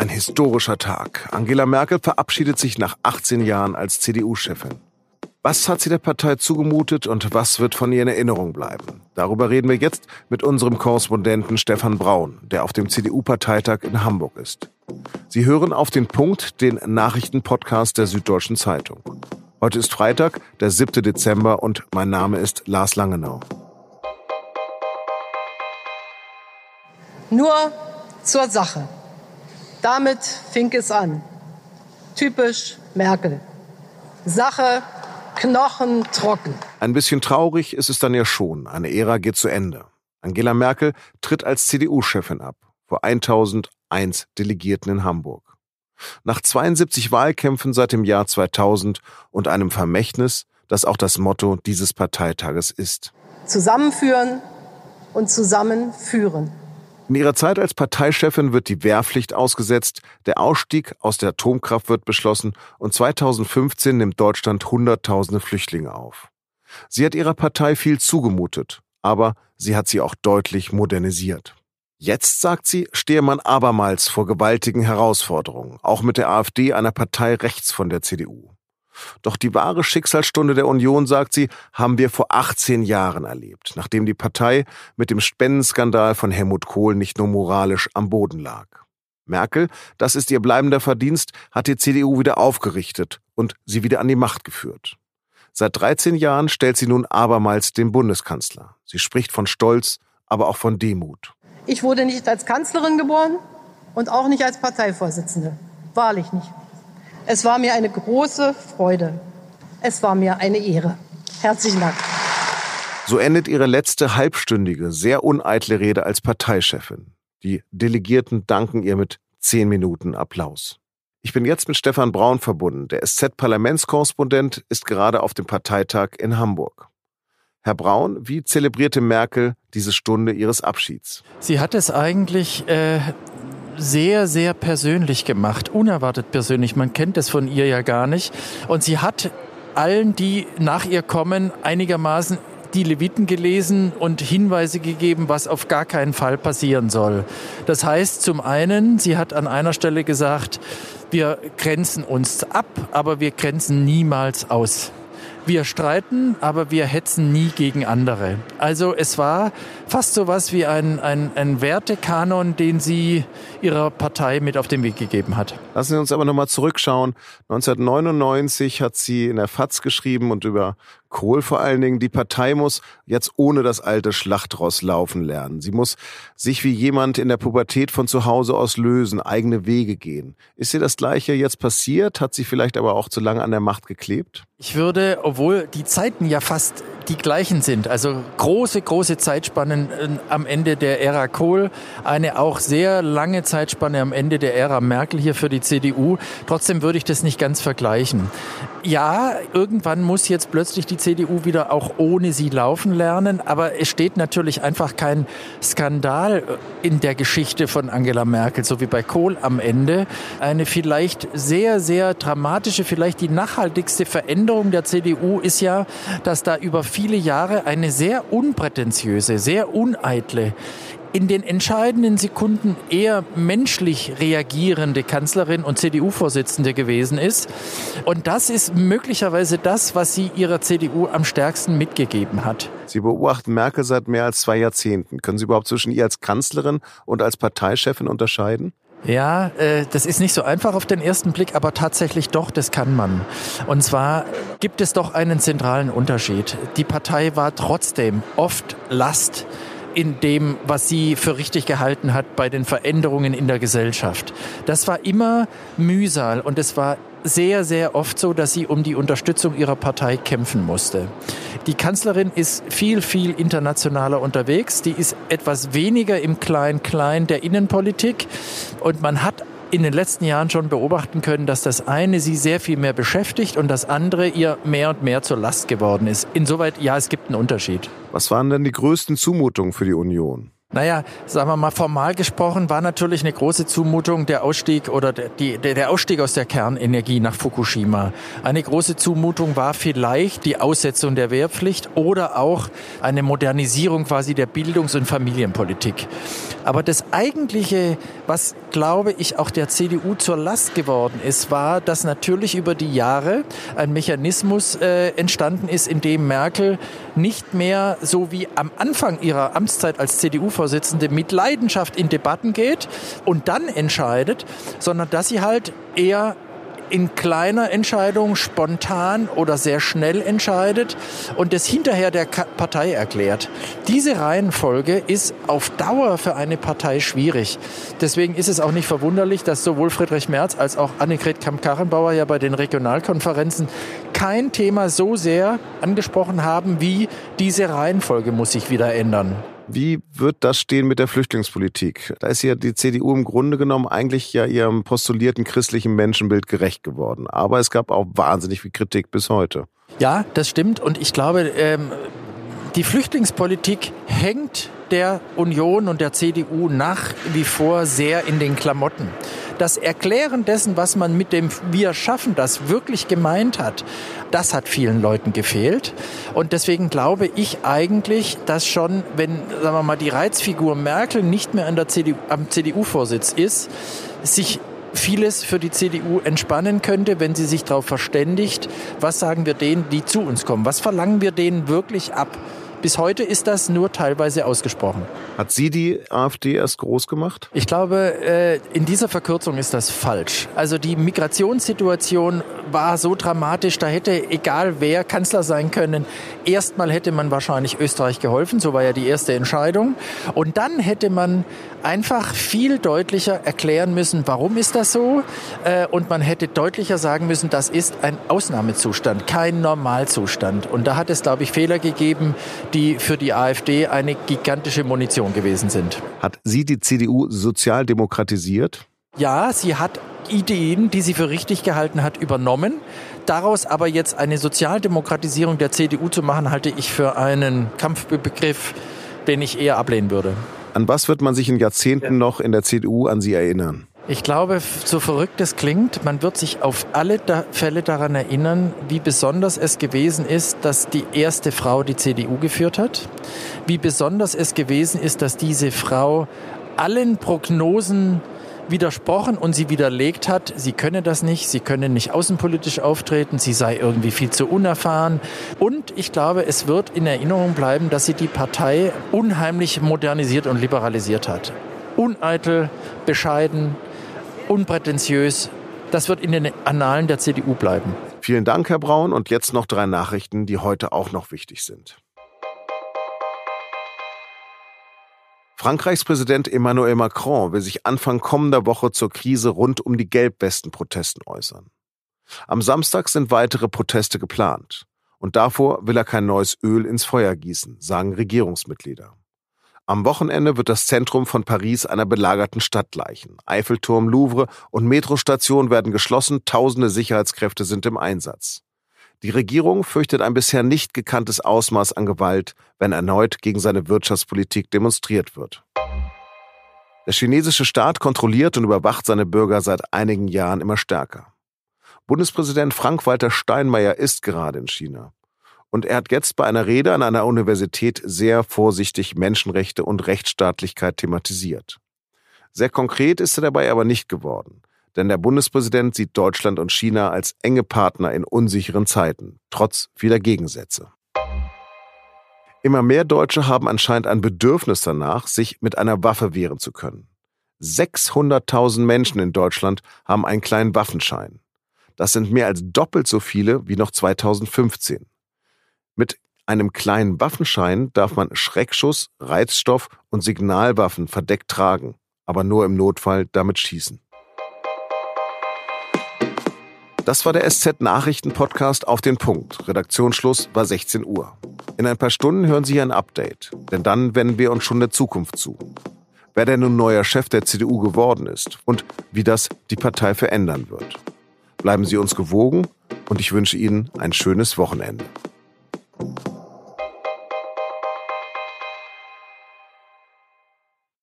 Ein historischer Tag. Angela Merkel verabschiedet sich nach 18 Jahren als CDU-Chefin. Was hat sie der Partei zugemutet und was wird von ihr in Erinnerung bleiben? Darüber reden wir jetzt mit unserem Korrespondenten Stefan Braun, der auf dem CDU-Parteitag in Hamburg ist. Sie hören auf den Punkt den Nachrichtenpodcast der Süddeutschen Zeitung. Heute ist Freitag, der 7. Dezember und mein Name ist Lars Langenau. Nur zur Sache. Damit fing es an. Typisch Merkel. Sache knochentrocken. Ein bisschen traurig ist es dann ja schon. Eine Ära geht zu Ende. Angela Merkel tritt als CDU-Chefin ab, vor 1001 Delegierten in Hamburg. Nach 72 Wahlkämpfen seit dem Jahr 2000 und einem Vermächtnis, das auch das Motto dieses Parteitages ist. Zusammenführen und zusammenführen. In ihrer Zeit als Parteichefin wird die Wehrpflicht ausgesetzt, der Ausstieg aus der Atomkraft wird beschlossen und 2015 nimmt Deutschland Hunderttausende Flüchtlinge auf. Sie hat ihrer Partei viel zugemutet, aber sie hat sie auch deutlich modernisiert. Jetzt, sagt sie, stehe man abermals vor gewaltigen Herausforderungen, auch mit der AfD, einer Partei rechts von der CDU. Doch die wahre Schicksalsstunde der Union, sagt sie, haben wir vor 18 Jahren erlebt, nachdem die Partei mit dem Spendenskandal von Helmut Kohl nicht nur moralisch am Boden lag. Merkel, das ist ihr bleibender Verdienst, hat die CDU wieder aufgerichtet und sie wieder an die Macht geführt. Seit 13 Jahren stellt sie nun abermals den Bundeskanzler. Sie spricht von Stolz, aber auch von Demut. Ich wurde nicht als Kanzlerin geboren und auch nicht als Parteivorsitzende. Wahrlich nicht. Es war mir eine große Freude. Es war mir eine Ehre. Herzlichen Dank. So endet ihre letzte halbstündige, sehr uneitle Rede als Parteichefin. Die Delegierten danken ihr mit zehn Minuten Applaus. Ich bin jetzt mit Stefan Braun verbunden. Der SZ-Parlamentskorrespondent ist gerade auf dem Parteitag in Hamburg. Herr Braun, wie zelebrierte Merkel diese Stunde ihres Abschieds? Sie hat es eigentlich äh, sehr, sehr persönlich gemacht, unerwartet persönlich. Man kennt es von ihr ja gar nicht. Und sie hat allen, die nach ihr kommen, einigermaßen die Leviten gelesen und Hinweise gegeben, was auf gar keinen Fall passieren soll. Das heißt, zum einen, sie hat an einer Stelle gesagt, wir grenzen uns ab, aber wir grenzen niemals aus. Wir streiten, aber wir hetzen nie gegen andere. Also es war fast so was wie ein, ein, ein Wertekanon, den sie ihrer Partei mit auf den Weg gegeben hat. Lassen Sie uns aber nochmal zurückschauen. 1999 hat sie in der FAZ geschrieben und über Kohl vor allen Dingen, die Partei muss jetzt ohne das alte Schlachtross laufen lernen. Sie muss sich wie jemand in der Pubertät von zu Hause aus lösen, eigene Wege gehen. Ist ihr das Gleiche jetzt passiert? Hat sie vielleicht aber auch zu lange an der Macht geklebt? Ich würde, obwohl die Zeiten ja fast die gleichen sind, also große, große Zeitspannen äh, am Ende der Ära Kohl, eine auch sehr lange Zeitspanne am Ende der Ära Merkel hier für die CDU. Trotzdem würde ich das nicht ganz vergleichen. Ja, irgendwann muss jetzt plötzlich die CDU wieder auch ohne sie laufen lernen, aber es steht natürlich einfach kein Skandal in der Geschichte von Angela Merkel, so wie bei Kohl am Ende. Eine vielleicht sehr, sehr dramatische, vielleicht die nachhaltigste Veränderung der CDU ist ja, dass da über viele Jahre eine sehr unprätentiöse, sehr uneitle in den entscheidenden Sekunden eher menschlich reagierende Kanzlerin und CDU-Vorsitzende gewesen ist. Und das ist möglicherweise das, was sie ihrer CDU am stärksten mitgegeben hat. Sie beobachten Merkel seit mehr als zwei Jahrzehnten. Können Sie überhaupt zwischen ihr als Kanzlerin und als Parteichefin unterscheiden? Ja, äh, das ist nicht so einfach auf den ersten Blick, aber tatsächlich doch, das kann man. Und zwar gibt es doch einen zentralen Unterschied. Die Partei war trotzdem oft Last in dem, was sie für richtig gehalten hat bei den Veränderungen in der Gesellschaft. Das war immer Mühsal und es war sehr, sehr oft so, dass sie um die Unterstützung ihrer Partei kämpfen musste. Die Kanzlerin ist viel, viel internationaler unterwegs. Die ist etwas weniger im Klein-Klein der Innenpolitik. Und man hat in den letzten Jahren schon beobachten können, dass das eine sie sehr viel mehr beschäftigt und das andere ihr mehr und mehr zur Last geworden ist. Insoweit, ja, es gibt einen Unterschied. Was waren denn die größten Zumutungen für die Union? Naja, sagen wir mal formal gesprochen, war natürlich eine große Zumutung der Ausstieg oder der, die, der Ausstieg aus der Kernenergie nach Fukushima. Eine große Zumutung war vielleicht die Aussetzung der Wehrpflicht oder auch eine Modernisierung quasi der Bildungs- und Familienpolitik. Aber das eigentliche, was glaube ich, auch der CDU zur Last geworden ist, war, dass natürlich über die Jahre ein Mechanismus äh, entstanden ist, in dem Merkel nicht mehr so wie am Anfang ihrer Amtszeit als CDU-Vorsitzende mit Leidenschaft in Debatten geht und dann entscheidet, sondern dass sie halt eher in kleiner Entscheidung spontan oder sehr schnell entscheidet und das hinterher der Partei erklärt. Diese Reihenfolge ist auf Dauer für eine Partei schwierig. Deswegen ist es auch nicht verwunderlich, dass sowohl Friedrich Merz als auch Annegret Kamp-Karrenbauer ja bei den Regionalkonferenzen kein Thema so sehr angesprochen haben wie diese Reihenfolge muss sich wieder ändern. Wie wird das stehen mit der Flüchtlingspolitik? Da ist ja die CDU im Grunde genommen eigentlich ja ihrem postulierten christlichen Menschenbild gerecht geworden. Aber es gab auch wahnsinnig viel Kritik bis heute. Ja, das stimmt. Und ich glaube, ähm, die Flüchtlingspolitik hängt der Union und der CDU nach wie vor sehr in den Klamotten. Das Erklären dessen, was man mit dem Wir schaffen das wirklich gemeint hat, das hat vielen Leuten gefehlt. Und deswegen glaube ich eigentlich, dass schon, wenn, sagen wir mal, die Reizfigur Merkel nicht mehr an der CDU, am CDU-Vorsitz ist, sich vieles für die CDU entspannen könnte, wenn sie sich darauf verständigt, was sagen wir denen, die zu uns kommen, was verlangen wir denen wirklich ab. Bis heute ist das nur teilweise ausgesprochen. Hat sie die AfD erst groß gemacht? Ich glaube, äh, in dieser Verkürzung ist das falsch. Also die Migrationssituation war so dramatisch, da hätte egal wer Kanzler sein können. Erstmal hätte man wahrscheinlich Österreich geholfen, so war ja die erste Entscheidung. Und dann hätte man einfach viel deutlicher erklären müssen, warum ist das so? Äh, und man hätte deutlicher sagen müssen, das ist ein Ausnahmezustand, kein Normalzustand. Und da hat es, glaube ich, Fehler gegeben, die für die AfD eine gigantische Munition gewesen sind. Hat sie die CDU sozialdemokratisiert? Ja, sie hat Ideen, die sie für richtig gehalten hat, übernommen. Daraus aber jetzt eine Sozialdemokratisierung der CDU zu machen, halte ich für einen Kampfbegriff, den ich eher ablehnen würde. An was wird man sich in Jahrzehnten ja. noch in der CDU an Sie erinnern? Ich glaube, so verrückt es klingt, man wird sich auf alle Fälle daran erinnern, wie besonders es gewesen ist, dass die erste Frau die CDU geführt hat. Wie besonders es gewesen ist, dass diese Frau allen Prognosen widersprochen und sie widerlegt hat, sie könne das nicht, sie könne nicht außenpolitisch auftreten, sie sei irgendwie viel zu unerfahren. Und ich glaube, es wird in Erinnerung bleiben, dass sie die Partei unheimlich modernisiert und liberalisiert hat. Uneitel, bescheiden, unprätentiös. Das wird in den Annalen der CDU bleiben. Vielen Dank, Herr Braun. Und jetzt noch drei Nachrichten, die heute auch noch wichtig sind. Frankreichs Präsident Emmanuel Macron will sich Anfang kommender Woche zur Krise rund um die Gelbwesten-Protesten äußern. Am Samstag sind weitere Proteste geplant. Und davor will er kein neues Öl ins Feuer gießen, sagen Regierungsmitglieder. Am Wochenende wird das Zentrum von Paris einer belagerten Stadt gleichen. Eiffelturm, Louvre und Metrostation werden geschlossen, tausende Sicherheitskräfte sind im Einsatz. Die Regierung fürchtet ein bisher nicht gekanntes Ausmaß an Gewalt, wenn erneut gegen seine Wirtschaftspolitik demonstriert wird. Der chinesische Staat kontrolliert und überwacht seine Bürger seit einigen Jahren immer stärker. Bundespräsident Frank-Walter Steinmeier ist gerade in China. Und er hat jetzt bei einer Rede an einer Universität sehr vorsichtig Menschenrechte und Rechtsstaatlichkeit thematisiert. Sehr konkret ist er dabei aber nicht geworden. Denn der Bundespräsident sieht Deutschland und China als enge Partner in unsicheren Zeiten, trotz vieler Gegensätze. Immer mehr Deutsche haben anscheinend ein Bedürfnis danach, sich mit einer Waffe wehren zu können. 600.000 Menschen in Deutschland haben einen kleinen Waffenschein. Das sind mehr als doppelt so viele wie noch 2015. Mit einem kleinen Waffenschein darf man Schreckschuss, Reizstoff und Signalwaffen verdeckt tragen, aber nur im Notfall damit schießen. Das war der SZ Nachrichten Podcast auf den Punkt. Redaktionsschluss war 16 Uhr. In ein paar Stunden hören Sie ein Update, denn dann wenden wir uns schon der Zukunft zu. Wer denn nun neuer Chef der CDU geworden ist und wie das die Partei verändern wird. Bleiben Sie uns gewogen und ich wünsche Ihnen ein schönes Wochenende.